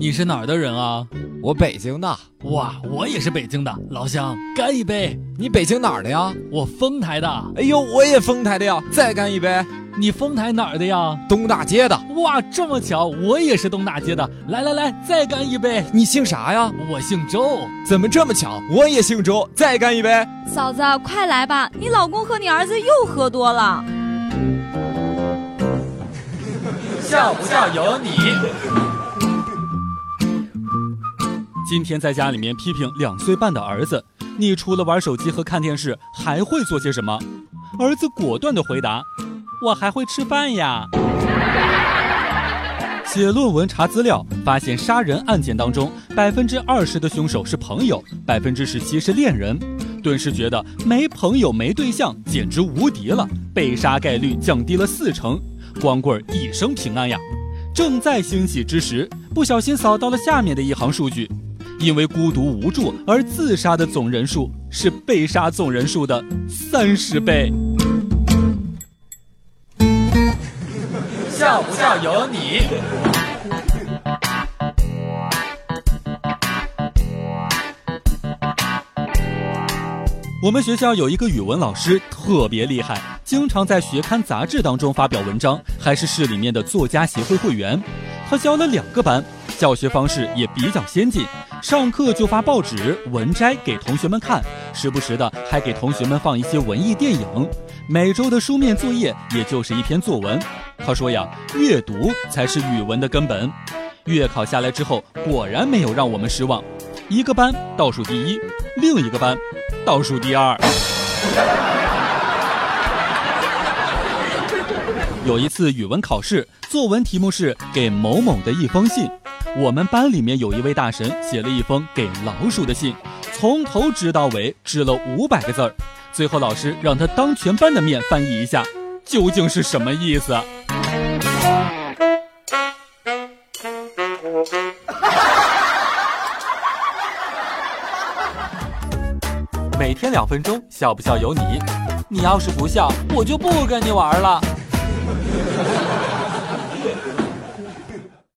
你是哪儿的人啊？我北京的。哇，我也是北京的，老乡，干一杯。你北京哪儿的呀？我丰台的。哎呦，我也丰台的呀，再干一杯。你丰台哪儿的呀？东大街的。哇，这么巧，我也是东大街的。来来来，再干一杯。你姓啥呀？我姓周。怎么这么巧？我也姓周，再干一杯。嫂子，快来吧，你老公和你儿子又喝多了。笑不笑由你。今天在家里面批评两岁半的儿子，你除了玩手机和看电视，还会做些什么？儿子果断的回答：“我还会吃饭呀。”写论文查资料，发现杀人案件当中，百分之二十的凶手是朋友，百分之十七是恋人，顿时觉得没朋友没对象简直无敌了，被杀概率降低了四成。光棍一生平安呀！正在欣喜之时，不小心扫到了下面的一行数据：因为孤独无助而自杀的总人数是被杀总人数的三十倍。笑不笑由你。我们学校有一个语文老师特别厉害，经常在学刊杂志当中发表文章，还是市里面的作家协会会员。他教了两个班，教学方式也比较先进，上课就发报纸文摘给同学们看，时不时的还给同学们放一些文艺电影。每周的书面作业也就是一篇作文。他说呀，阅读才是语文的根本。月考下来之后，果然没有让我们失望，一个班倒数第一，另一个班。倒数第二。有一次语文考试，作文题目是给某某的一封信。我们班里面有一位大神写了一封给老鼠的信，从头直到尾，织了五百个字儿。最后老师让他当全班的面翻译一下，究竟是什么意思？每天两分钟，笑不笑由你。你要是不笑，我就不跟你玩了。